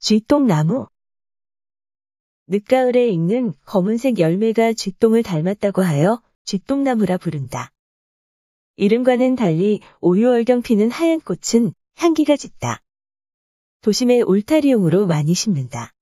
쥐똥나무 늦가을에 익는 검은색 열매가 쥐똥을 닮았다고 하여 쥐똥나무라 부른다. 이름과는 달리 오유월경 피는 하얀 꽃은 향기가 짙다. 도심의 울타리용으로 많이 심는다.